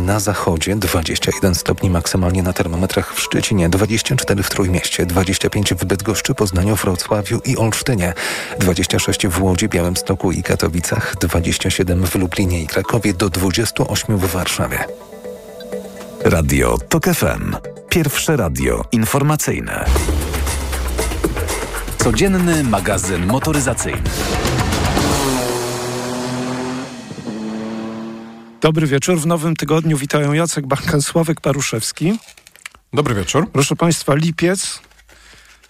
na zachodzie, 21 stopni maksymalnie na termometrach w Szczecinie, 24 w Trójmieście, 25 w Bydgoszczy, Poznaniu, Wrocławiu i Olsztynie, 26 w Łodzi, Białymstoku i Katowicach, 27 w Lublinie i Krakowie, do 28 w Warszawie. Radio TOK FM. Pierwsze radio informacyjne. Codzienny magazyn motoryzacyjny. Dobry wieczór. W nowym tygodniu witają Jacek Bankan, Sławek Paruszewski. Dobry wieczór. Proszę Państwa, lipiec.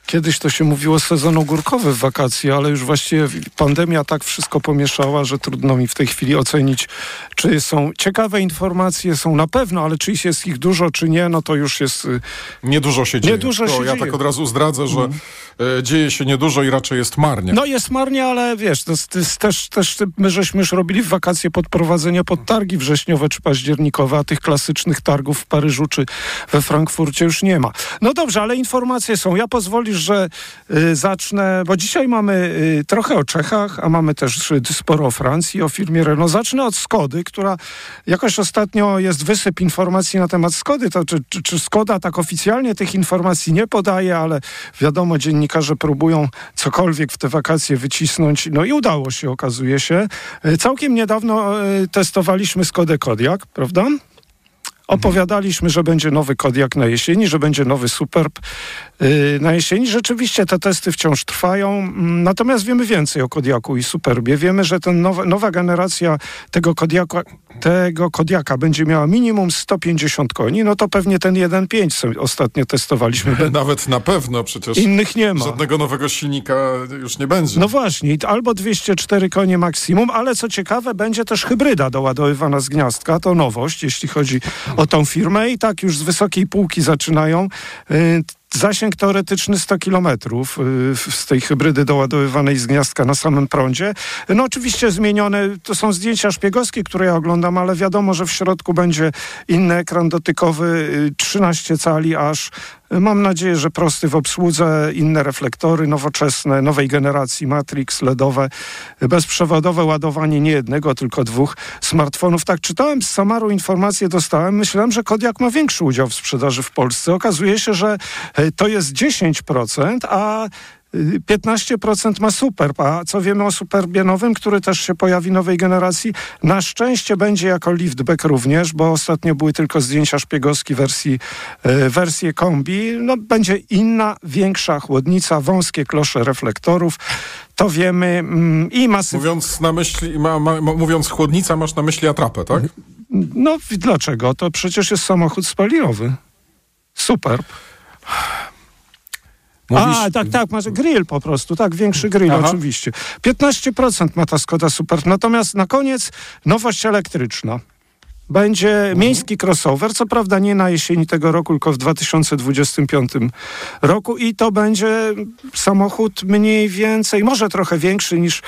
Kiedyś to się mówiło sezon ogórkowy w wakacje, ale już właściwie pandemia tak wszystko pomieszała, że trudno mi w tej chwili ocenić, czy są ciekawe informacje, są na pewno, ale czy jest ich dużo, czy nie, no to już jest... Y, niedużo się dzieje. Niedużo się ja dzieje. tak od razu zdradzę, że mm. dzieje się niedużo i raczej jest marnie. No jest marnie, ale wiesz, to jest, to jest też, też my żeśmy już robili w wakacje podprowadzenia pod targi wrześniowe czy październikowe, a tych klasycznych targów w Paryżu czy we Frankfurcie już nie ma. No dobrze, ale informacje są. Ja pozwolisz, że y, zacznę, bo dzisiaj mamy y, trochę o Czechach, a mamy też y, sporo o Francji, o firmie Renault. Zacznę od Skody, która jakoś ostatnio jest wysyp informacji na temat Skody. To czy, czy, czy Skoda tak oficjalnie tych informacji nie podaje, ale wiadomo, dziennikarze próbują cokolwiek w te wakacje wycisnąć. No i udało się, okazuje się. Całkiem niedawno testowaliśmy Skodę Kodiak, prawda? Opowiadaliśmy, że będzie nowy Kodiak na jesieni, że będzie nowy Superb na jesieni. Rzeczywiście te testy wciąż trwają, mm, natomiast wiemy więcej o Kodiaku i Superbie. Wiemy, że ten nowa, nowa generacja tego Kodiaka, tego Kodiaka będzie miała minimum 150 koni, no to pewnie ten 1.5 co ostatnio testowaliśmy. Nawet na pewno przecież innych nie ma. Żadnego nowego silnika już nie będzie. No właśnie, albo 204 konie maksimum, ale co ciekawe, będzie też hybryda doładowywana z gniazdka. To nowość, jeśli chodzi o tą firmę i tak już z wysokiej półki zaczynają. Y, Zasięg teoretyczny 100 km z tej hybrydy doładowywanej z gniazdka na samym prądzie. No oczywiście zmienione, to są zdjęcia szpiegowskie, które ja oglądam, ale wiadomo, że w środku będzie inny ekran dotykowy, 13 cali aż. Mam nadzieję, że prosty w obsłudze, inne reflektory nowoczesne, nowej generacji, Matrix, LEDowe, bezprzewodowe ładowanie nie jednego, tylko dwóch smartfonów. Tak czytałem z Samaru informacje, dostałem. Myślałem, że Kodiak ma większy udział w sprzedaży w Polsce. Okazuje się, że to jest 10%, a 15% ma Superb, a co wiemy o Superbie nowym, który też się pojawi nowej generacji? Na szczęście będzie jako liftback również, bo ostatnio były tylko zdjęcia szpiegowskie wersji, e, wersje kombi. No, będzie inna, większa chłodnica, wąskie klosze reflektorów. To wiemy mm, i masy... Mówiąc, na myśli, ma, ma, mówiąc chłodnica, masz na myśli atrapę, tak? No dlaczego? To przecież jest samochód spalinowy. Superb. Mówisz... A, tak, tak, masz grill po prostu, tak, większy grill Aha. oczywiście. 15% ma ta Skoda Super, natomiast na koniec nowość elektryczna. Będzie miejski crossover, co prawda nie na jesieni tego roku, tylko w 2025 roku i to będzie samochód mniej więcej, może trochę większy niż,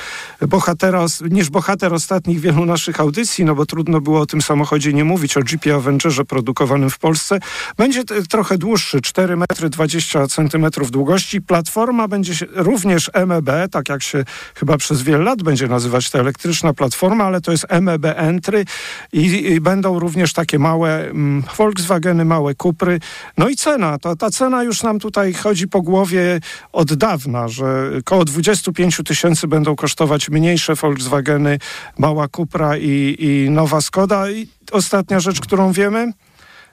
bohatera, niż bohater ostatnich wielu naszych audycji, no bo trudno było o tym samochodzie nie mówić, o Jeepie Avengerze produkowanym w Polsce. Będzie trochę dłuższy, 4 metry 20 centymetrów długości. Platforma będzie również MEB, tak jak się chyba przez wiele lat będzie nazywać ta elektryczna platforma, ale to jest MEB Entry i, i będą również takie małe mm, Volkswageny, małe Kupry. No i cena, to, ta cena już nam tutaj chodzi po głowie od dawna, że około 25 tysięcy będą kosztować mniejsze Volkswageny, mała Kupra i, i nowa Skoda. I ostatnia rzecz, którą wiemy,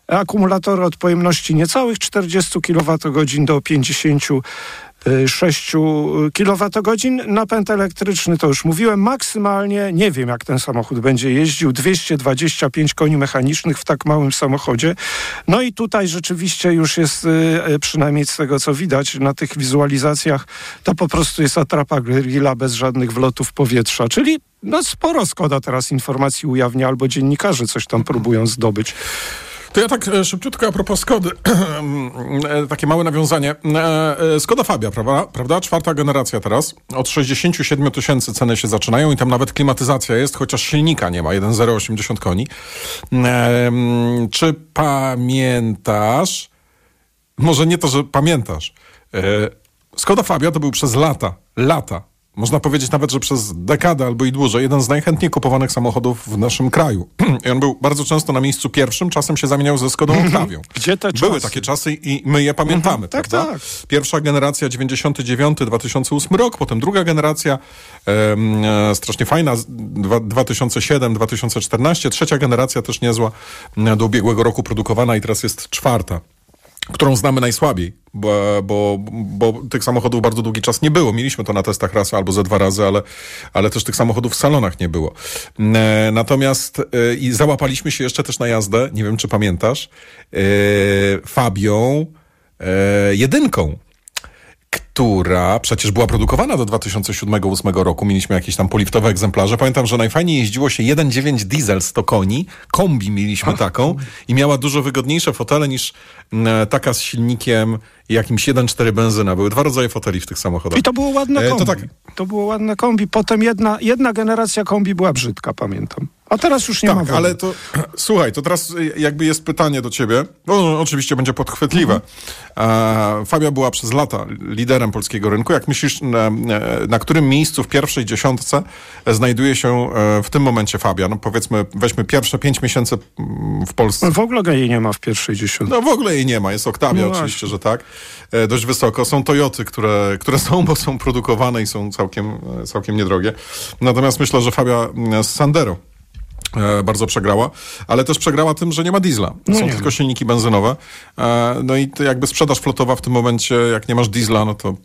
akumulatory od pojemności niecałych 40 kWh do 50 6 kWh. Napęd elektryczny, to już mówiłem, maksymalnie, nie wiem jak ten samochód będzie jeździł, 225 koni mechanicznych w tak małym samochodzie. No i tutaj rzeczywiście już jest, y, przynajmniej z tego co widać na tych wizualizacjach, to po prostu jest atrapa grilla bez żadnych wlotów powietrza, czyli no sporo Skoda teraz informacji ujawnia, albo dziennikarze coś tam próbują zdobyć. To ja tak e, szybciutko a propos Skody, e, takie małe nawiązanie. E, Skoda Fabia, prawda? prawda? Czwarta generacja teraz. Od 67 tysięcy ceny się zaczynają i tam nawet klimatyzacja jest, chociaż silnika nie ma, 1,080 koni. Czy pamiętasz, może nie to, że pamiętasz, Skoda Fabia to był przez lata, lata można powiedzieć nawet, że przez dekadę albo i dłużej, jeden z najchętniej kupowanych samochodów w naszym kraju. I on był bardzo często na miejscu pierwszym, czasem się zamieniał ze Skodą Octavią. Gdzie te Były czasy? takie czasy i my je pamiętamy, Tak, prawda? tak. Pierwsza generacja 99-2008 rok, potem druga generacja e, strasznie fajna z- dwa- 2007-2014, trzecia generacja też niezła e, do ubiegłego roku produkowana i teraz jest czwarta którą znamy najsłabiej, bo, bo, bo tych samochodów bardzo długi czas nie było. Mieliśmy to na testach raz albo ze dwa razy, ale, ale też tych samochodów w salonach nie było. E, natomiast e, i załapaliśmy się jeszcze też na jazdę, nie wiem czy pamiętasz, e, Fabią jedynką która przecież była produkowana do 2007-2008 roku. Mieliśmy jakieś tam poliftowe egzemplarze. Pamiętam, że najfajniej jeździło się 1.9 diesel 100 koni. Kombi mieliśmy taką i miała dużo wygodniejsze fotele niż mm, taka z silnikiem jakimś 1.4 benzyna. Były dwa rodzaje foteli w tych samochodach. I to było ładne E, to kombi. tak. To było ładne kombi. Potem jedna, jedna generacja kombi była brzydka, pamiętam. A teraz już nie ma Tak, w ogóle. ale to słuchaj, to teraz y, jakby jest pytanie do ciebie. No, oczywiście będzie podchwytliwe. Mhm. E, Fabia była przez lata liderem polskiego rynku. Jak myślisz, na, na którym miejscu w pierwszej dziesiątce znajduje się e, w tym momencie Fabia? No powiedzmy, weźmy pierwsze pięć miesięcy mm, w Polsce. W ogóle jej nie ma w pierwszej dziesiątce. No w ogóle jej nie ma, jest Octavia No oczywiście, że tak. E, dość wysoko. Są Toyoty, które, które są, bo są produkowane i są całkiem, e, całkiem niedrogie. Natomiast myślę, że Fabia mm, z Sandero e, bardzo przegrała, ale też przegrała tym, że nie ma diesla. No Są tylko silniki benzynowe. E, no i jakby sprzedaż flotowa w tym momencie, jak nie masz diesla, no to,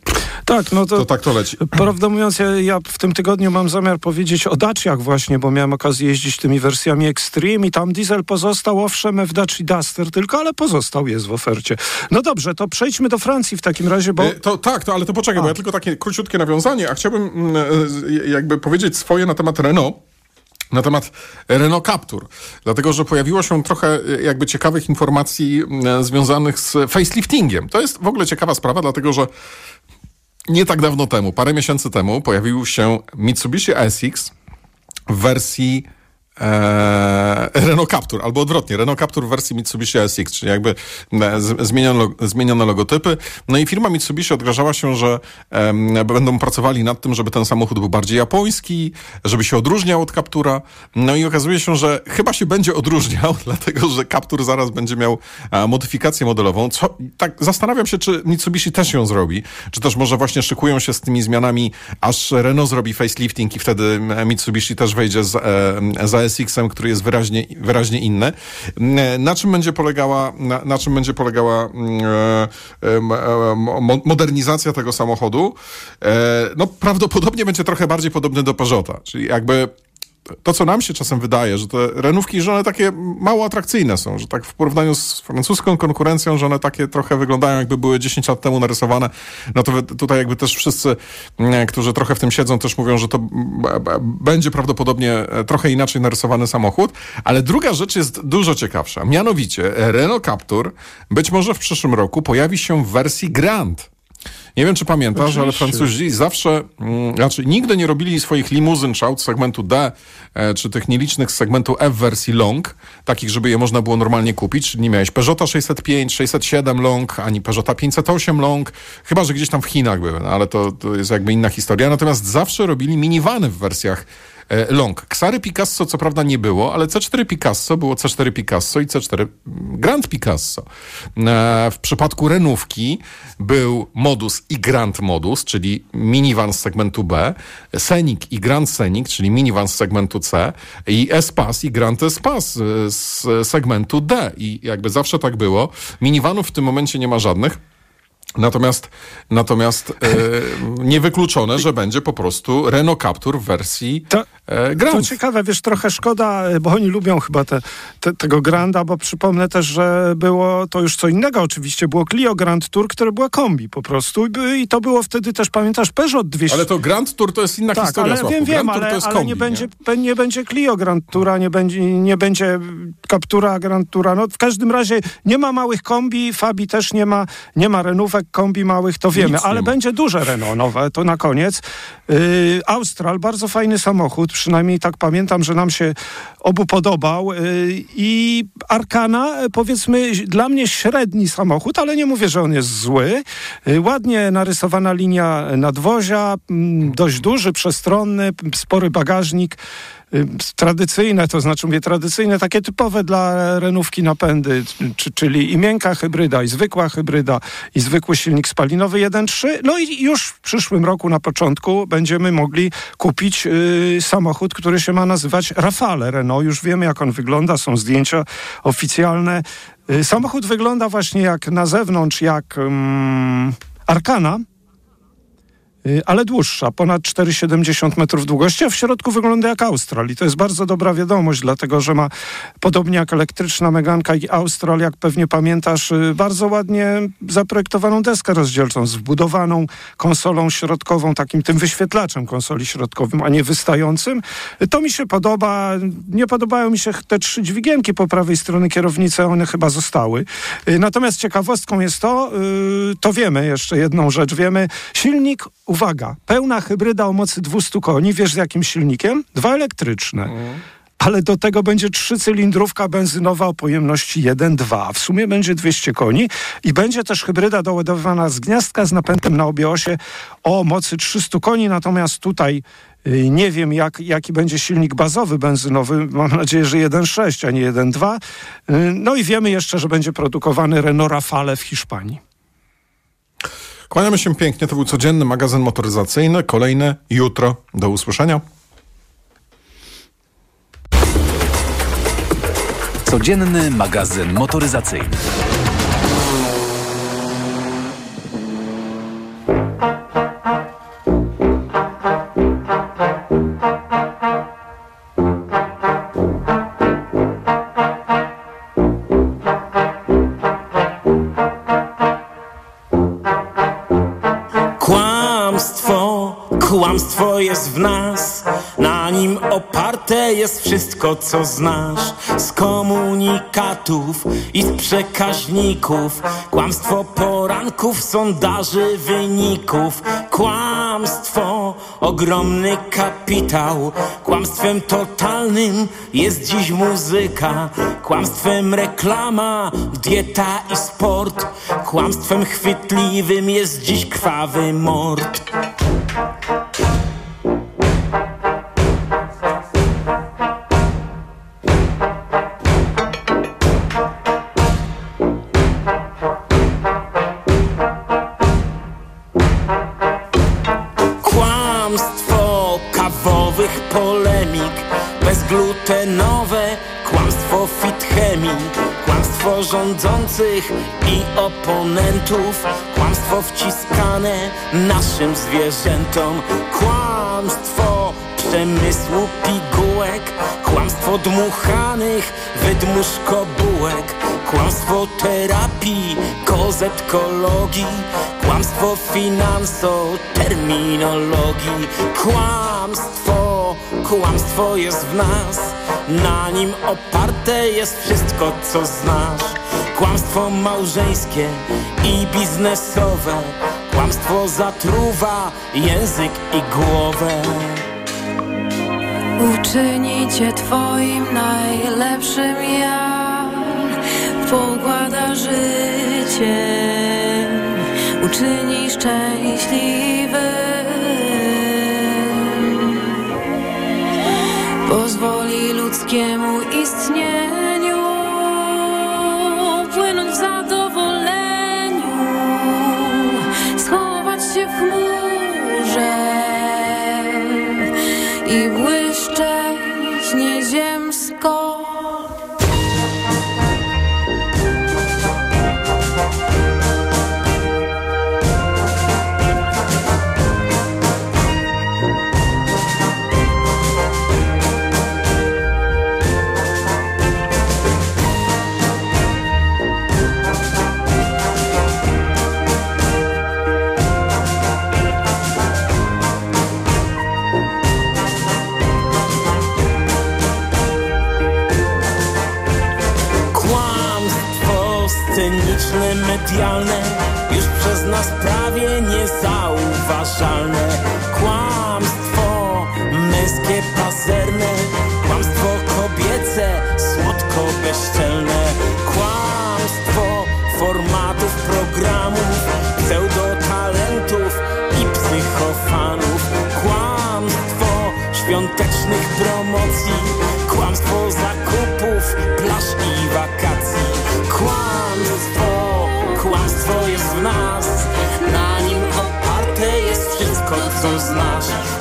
Tak, no to, to tak to leci. Prawdę mówiąc, ja, ja w tym tygodniu mam zamiar powiedzieć o Daciach właśnie, bo miałem okazję jeździć tymi wersjami Extreme i tam diesel pozostał, owszem, w Daci Duster tylko, ale pozostał, jest w ofercie. No dobrze, to przejdźmy do Francji w takim razie, bo... E, To, tak, to, ale to poczekaj, bo ja tylko takie króciutkie nawiązanie, a chciałbym mm, e, jakby powiedzieć swoje na temat Renault. Na temat Renault Captur, dlatego że pojawiło się trochę e, jakby ciekawych informacji mm, związanych z faceliftingiem. To jest w ogóle ciekawa sprawa, dlatego że nie tak dawno temu, parę miesięcy temu, pojawił się Mitsubishi ASX w wersji e, Renault Captur, albo odwrotnie, Renault Captur w wersji Mitsubishi ASX, czyli jakby e, z- zmieniono, zmieniono logotypy. No i firma Mitsubishi odgrażała się, że em, będą pracowali nad tym, żeby ten samochód był bardziej japoński, żeby się odróżniał od Captura. No i okazuje się, że chyba się będzie odróżniał, dlatego że Captur zaraz będzie miał e, modyfikację modelową. Co, tak zastanawiam się, czy Mitsubishi też ją zrobi, czy też może właśnie szykują się z tymi zmianami, aż Renault zrobi facelifting i wtedy e, Mitsubishi też wejdzie z, e, za SX-em, który jest wyraźnie, wyraźnie inny. Mm, Na czym będzie polegała, na, na czym będzie polegała mm, e, e, mo- modernizacja tego samochodu? E, No prawdopodobnie będzie trochę bardziej podobny do Peugeota, czyli jakby to, co nam się czasem wydaje, że te renówki, że one takie mało atrakcyjne są, że tak w porównaniu z francuską konkurencją, że one takie trochę wyglądają, jakby były 10 lat temu narysowane, no to tutaj jakby też wszyscy, mm, którzy trochę w tym siedzą, też mówią, że to będzie prawdopodobnie e, trochę inaczej narysowany samochód, ale druga rzecz jest dużo ciekawsza, mianowicie Renault Captur być może w przyszłym roku pojawi się w wersji Grand. Nie wiem, czy pamiętasz, ale Oczywiście. Francuzi zawsze, mm, znaczy nigdy nie robili swoich limuzyn z segmentu D, e, czy tych nielicznych z segmentu F wersji long, takich, żeby je można było normalnie kupić. Nie miałeś Peugeota 605, 607 long, ani Peugeota 508 long, chyba, że gdzieś tam w Chinach były, no, ale to, to jest jakby inna historia. Natomiast zawsze robili minivany w wersjach long. Ksary Picasso co prawda nie było, ale C4 Picasso było C4 Picasso i C4 Grand Picasso. E, W przypadku Renówki był modus i Grand modus, czyli minivan z segmentu B, Scenic i Grand Scenic, czyli minivan z segmentu C i Espas i Grand Espas e, z segmentu D. I jakby zawsze tak było. Minivanów w tym momencie nie ma żadnych. Natomiast, natomiast e, niewykluczone, że będzie po prostu Renault Captur w wersji To- e, To Grand. ciekawe, wiesz, trochę szkoda, bo oni lubią chyba te, te, tego Granda, bo przypomnę też, że było to już co innego oczywiście, było Clio Grand Tour, które była kombi po prostu i, i to było wtedy też, pamiętasz, Peugeot 200. Ale to Grand Tour to jest inna tak, historia, ale wiem, wiem, ale, to ale kombi, nie, będzie, be- nie będzie Clio Grand Toura, nie będzie, nie będzie Captura Grand Toura. No, w każdym razie nie ma małych kombi, Fabi też nie ma, nie ma renówek. Kombi małych, to wiemy, Nic ale będzie duże Renault nowe, to na koniec. Yy, Austral, bardzo fajny samochód, przynajmniej tak pamiętam, że nam się obu podobał. Yy, I Arkana, e, powiedzmy, dla mnie średni samochód, ale nie mówię, że on jest zły. Yy, ładnie narysowana linia nadwozia, mm, dość duży, przestronny, spory bagażnik. Y, Tradycyjne, to znaczy mówię tradycyjne, takie typowe dla renówki napędy, czy, czyli i miękka hybryda, i zwykła hybryda, i zwykły silnik spalinowy 1.3. No i już w przyszłym roku na początku będziemy mogli kupić y, samochód, który się ma nazywać Rafale Renault. Już wiemy, jak on wygląda, są zdjęcia oficjalne. Y, samochód wygląda właśnie jak na zewnątrz, jak mm, Arkana, ale dłuższa, ponad 4,70 metrów długości, a w środku wygląda jak Austral. I to jest bardzo dobra wiadomość, dlatego że ma podobnie jak elektryczna Meganka i Austral, jak pewnie pamiętasz, y, bardzo ładnie zaprojektowaną deskę rozdzielczą z wbudowaną konsolą środkową, takim tym wyświetlaczem konsoli środkowym, a nie wystającym. Y, To mi się podoba. Nie podobają mi się te trzy dźwigienki po prawej stronie kierownicy, one chyba zostały. Y, Natomiast ciekawostką jest to, y, to wiemy jeszcze jedną rzecz, wiemy, silnik, uwaga, pełna hybryda o mocy 200 koni, wiesz z jakim silnikiem? Dwa elektryczne. Ale do tego będzie trzycylindrówka benzynowa o pojemności 1,2. W sumie będzie 200 koni i będzie też hybryda doładowywana z gniazdka z napędem na obie osie o mocy 300 koni. Natomiast tutaj y, nie wiem, jak, jaki będzie silnik bazowy benzynowy. Mam nadzieję, że 1,6, a nie 1,2. Y, No i wiemy jeszcze, że będzie produkowany Renault Rafale w Hiszpanii. Kłaniamy się pięknie. To był codzienny magazyn motoryzacyjny. Kolejny jutro. Do usłyszenia. Codzienny magazyn motoryzacyjny. Kłamstwo, jest w nas, na nim oparte jest wszystko, co znasz. Z komunikatów i z przekaźników, kłamstwo poranków, sondaży, wyników. Kłamstwo, ogromny kapitał, kłamstwem totalnym jest dziś muzyka, kłamstwem reklama, dieta i sport, kłamstwem chwytliwym jest dziś krwawy mord. I oponentów, kłamstwo wciskane naszym zwierzętom, kłamstwo przemysłu pigułek, kłamstwo dmuchanych wydmuszkobułek, kłamstwo terapii, kozetkologii, kłamstwo finanso, terminologii, kłamstwo, kłamstwo jest w nas, na nim oparte jest wszystko, co znasz. Kłamstwo małżeńskie i biznesowe, kłamstwo zatruwa język i głowę. Uczyni cię twoim najlepszym ja. Pokłada życie. Uczyni szczęśliwy. Pozwoli ludzkiemu istnieniu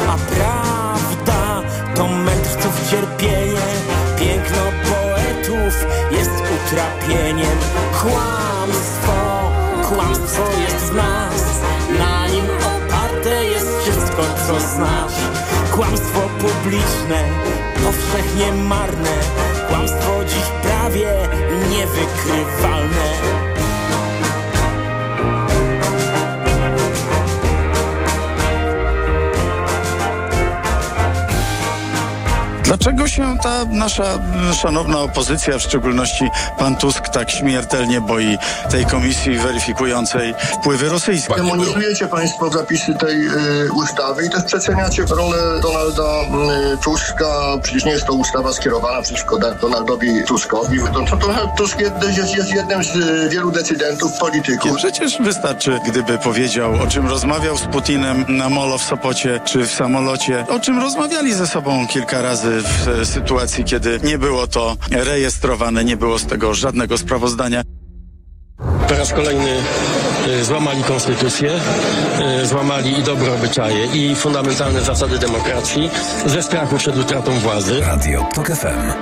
A prawda to mędrców cierpienie, piękno poetów jest utrapieniem. Kłamstwo, kłamstwo jest w nas, na nim oparte jest wszystko, co znasz. Kłamstwo publiczne, powszechnie marne, kłamstwo dziś prawie niewykrywalne. Dlaczego się ta nasza szanowna opozycja, w szczególności pan Tusk, tak śmiertelnie boi tej komisji weryfikującej wpływy rosyjskie? Demonizujecie Państwo zapisy tej y, ustawy i też przeceniacie rolę Donalda y, Tuska. Przecież nie jest to ustawa skierowana przeciwko Donaldowi Tuskowi. To, to Donald Tusk jest, jest, jest jednym z y, wielu decydentów, polityków. Przecież wystarczy, gdyby powiedział, o czym rozmawiał z Putinem na molo w Sopocie czy w samolocie, o czym rozmawiali ze sobą kilka razy w e, sytuacji, kiedy nie było to rejestrowane, nie było z tego żadnego sprawozdania. Po raz kolejny y, złamali konstytucję, y, złamali i dobre obyczaje, i fundamentalne zasady demokracji ze strachu przed utratą władzy. Radio TOK FM.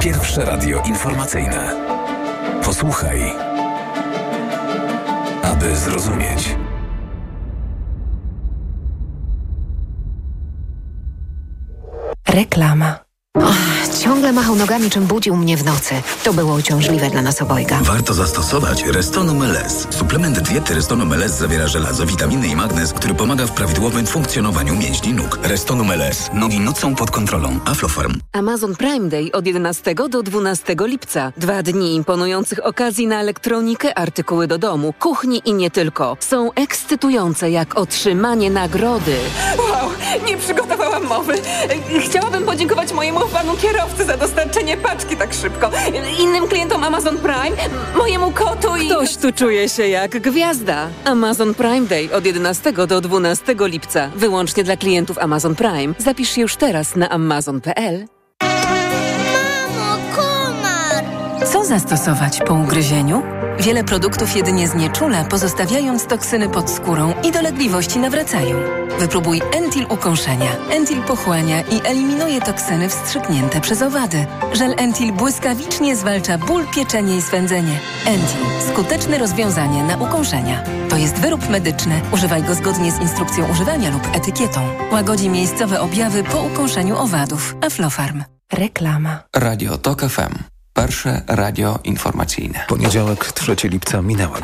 Pierwsze radio informacyjne. Posłuchaj, aby zrozumieć. Reklama. Och, ciągle machał nogami, czym budził mnie w nocy. To było uciążliwe dla nas obojga. Warto zastosować Restonum LS. Suplement diety Restonum LS zawiera żelazo, witaminy i magnez, który pomaga w prawidłowym funkcjonowaniu mięśni nóg. Restonum LS. Nogi nocą pod kontrolą. Aflofarm. Amazon Prime Day od 11 do 12 lipca. Dwa dni imponujących okazji na elektronikę, artykuły do domu, kuchni i nie tylko. Są ekscytujące jak otrzymanie nagrody. Wow, nie przygotowałam mowy. Chciałabym podziękować mojemu panu kierowcy za dostarczenie paczki tak szybko. Innym klientom Amazon Prime, mojemu kotu i... Ktoś tu czuje się jak gwiazda. Amazon Prime Day od 11 do 12 lipca. Wyłącznie dla klientów Amazon Prime. Zapisz się już teraz na amazon.pl. zastosować po ugryzieniu? Wiele produktów jedynie znieczula, pozostawiając toksyny pod skórą i dolegliwości nawracają. Wypróbuj Entil ukąszenia. Entil pochłania i eliminuje toksyny wstrzyknięte przez owady. Żel Entil błyskawicznie zwalcza ból, pieczenie i swędzenie. Entil. Skuteczne rozwiązanie na ukąszenia. To jest wyrób medyczny. Używaj go zgodnie z instrukcją używania lub etykietą. Łagodzi miejscowe objawy po ukąszeniu owadów. Aflofarm. Reklama. Radio TOK FM. Pierwsze radio informacyjne. Poniedziałek, 3 lipca minęła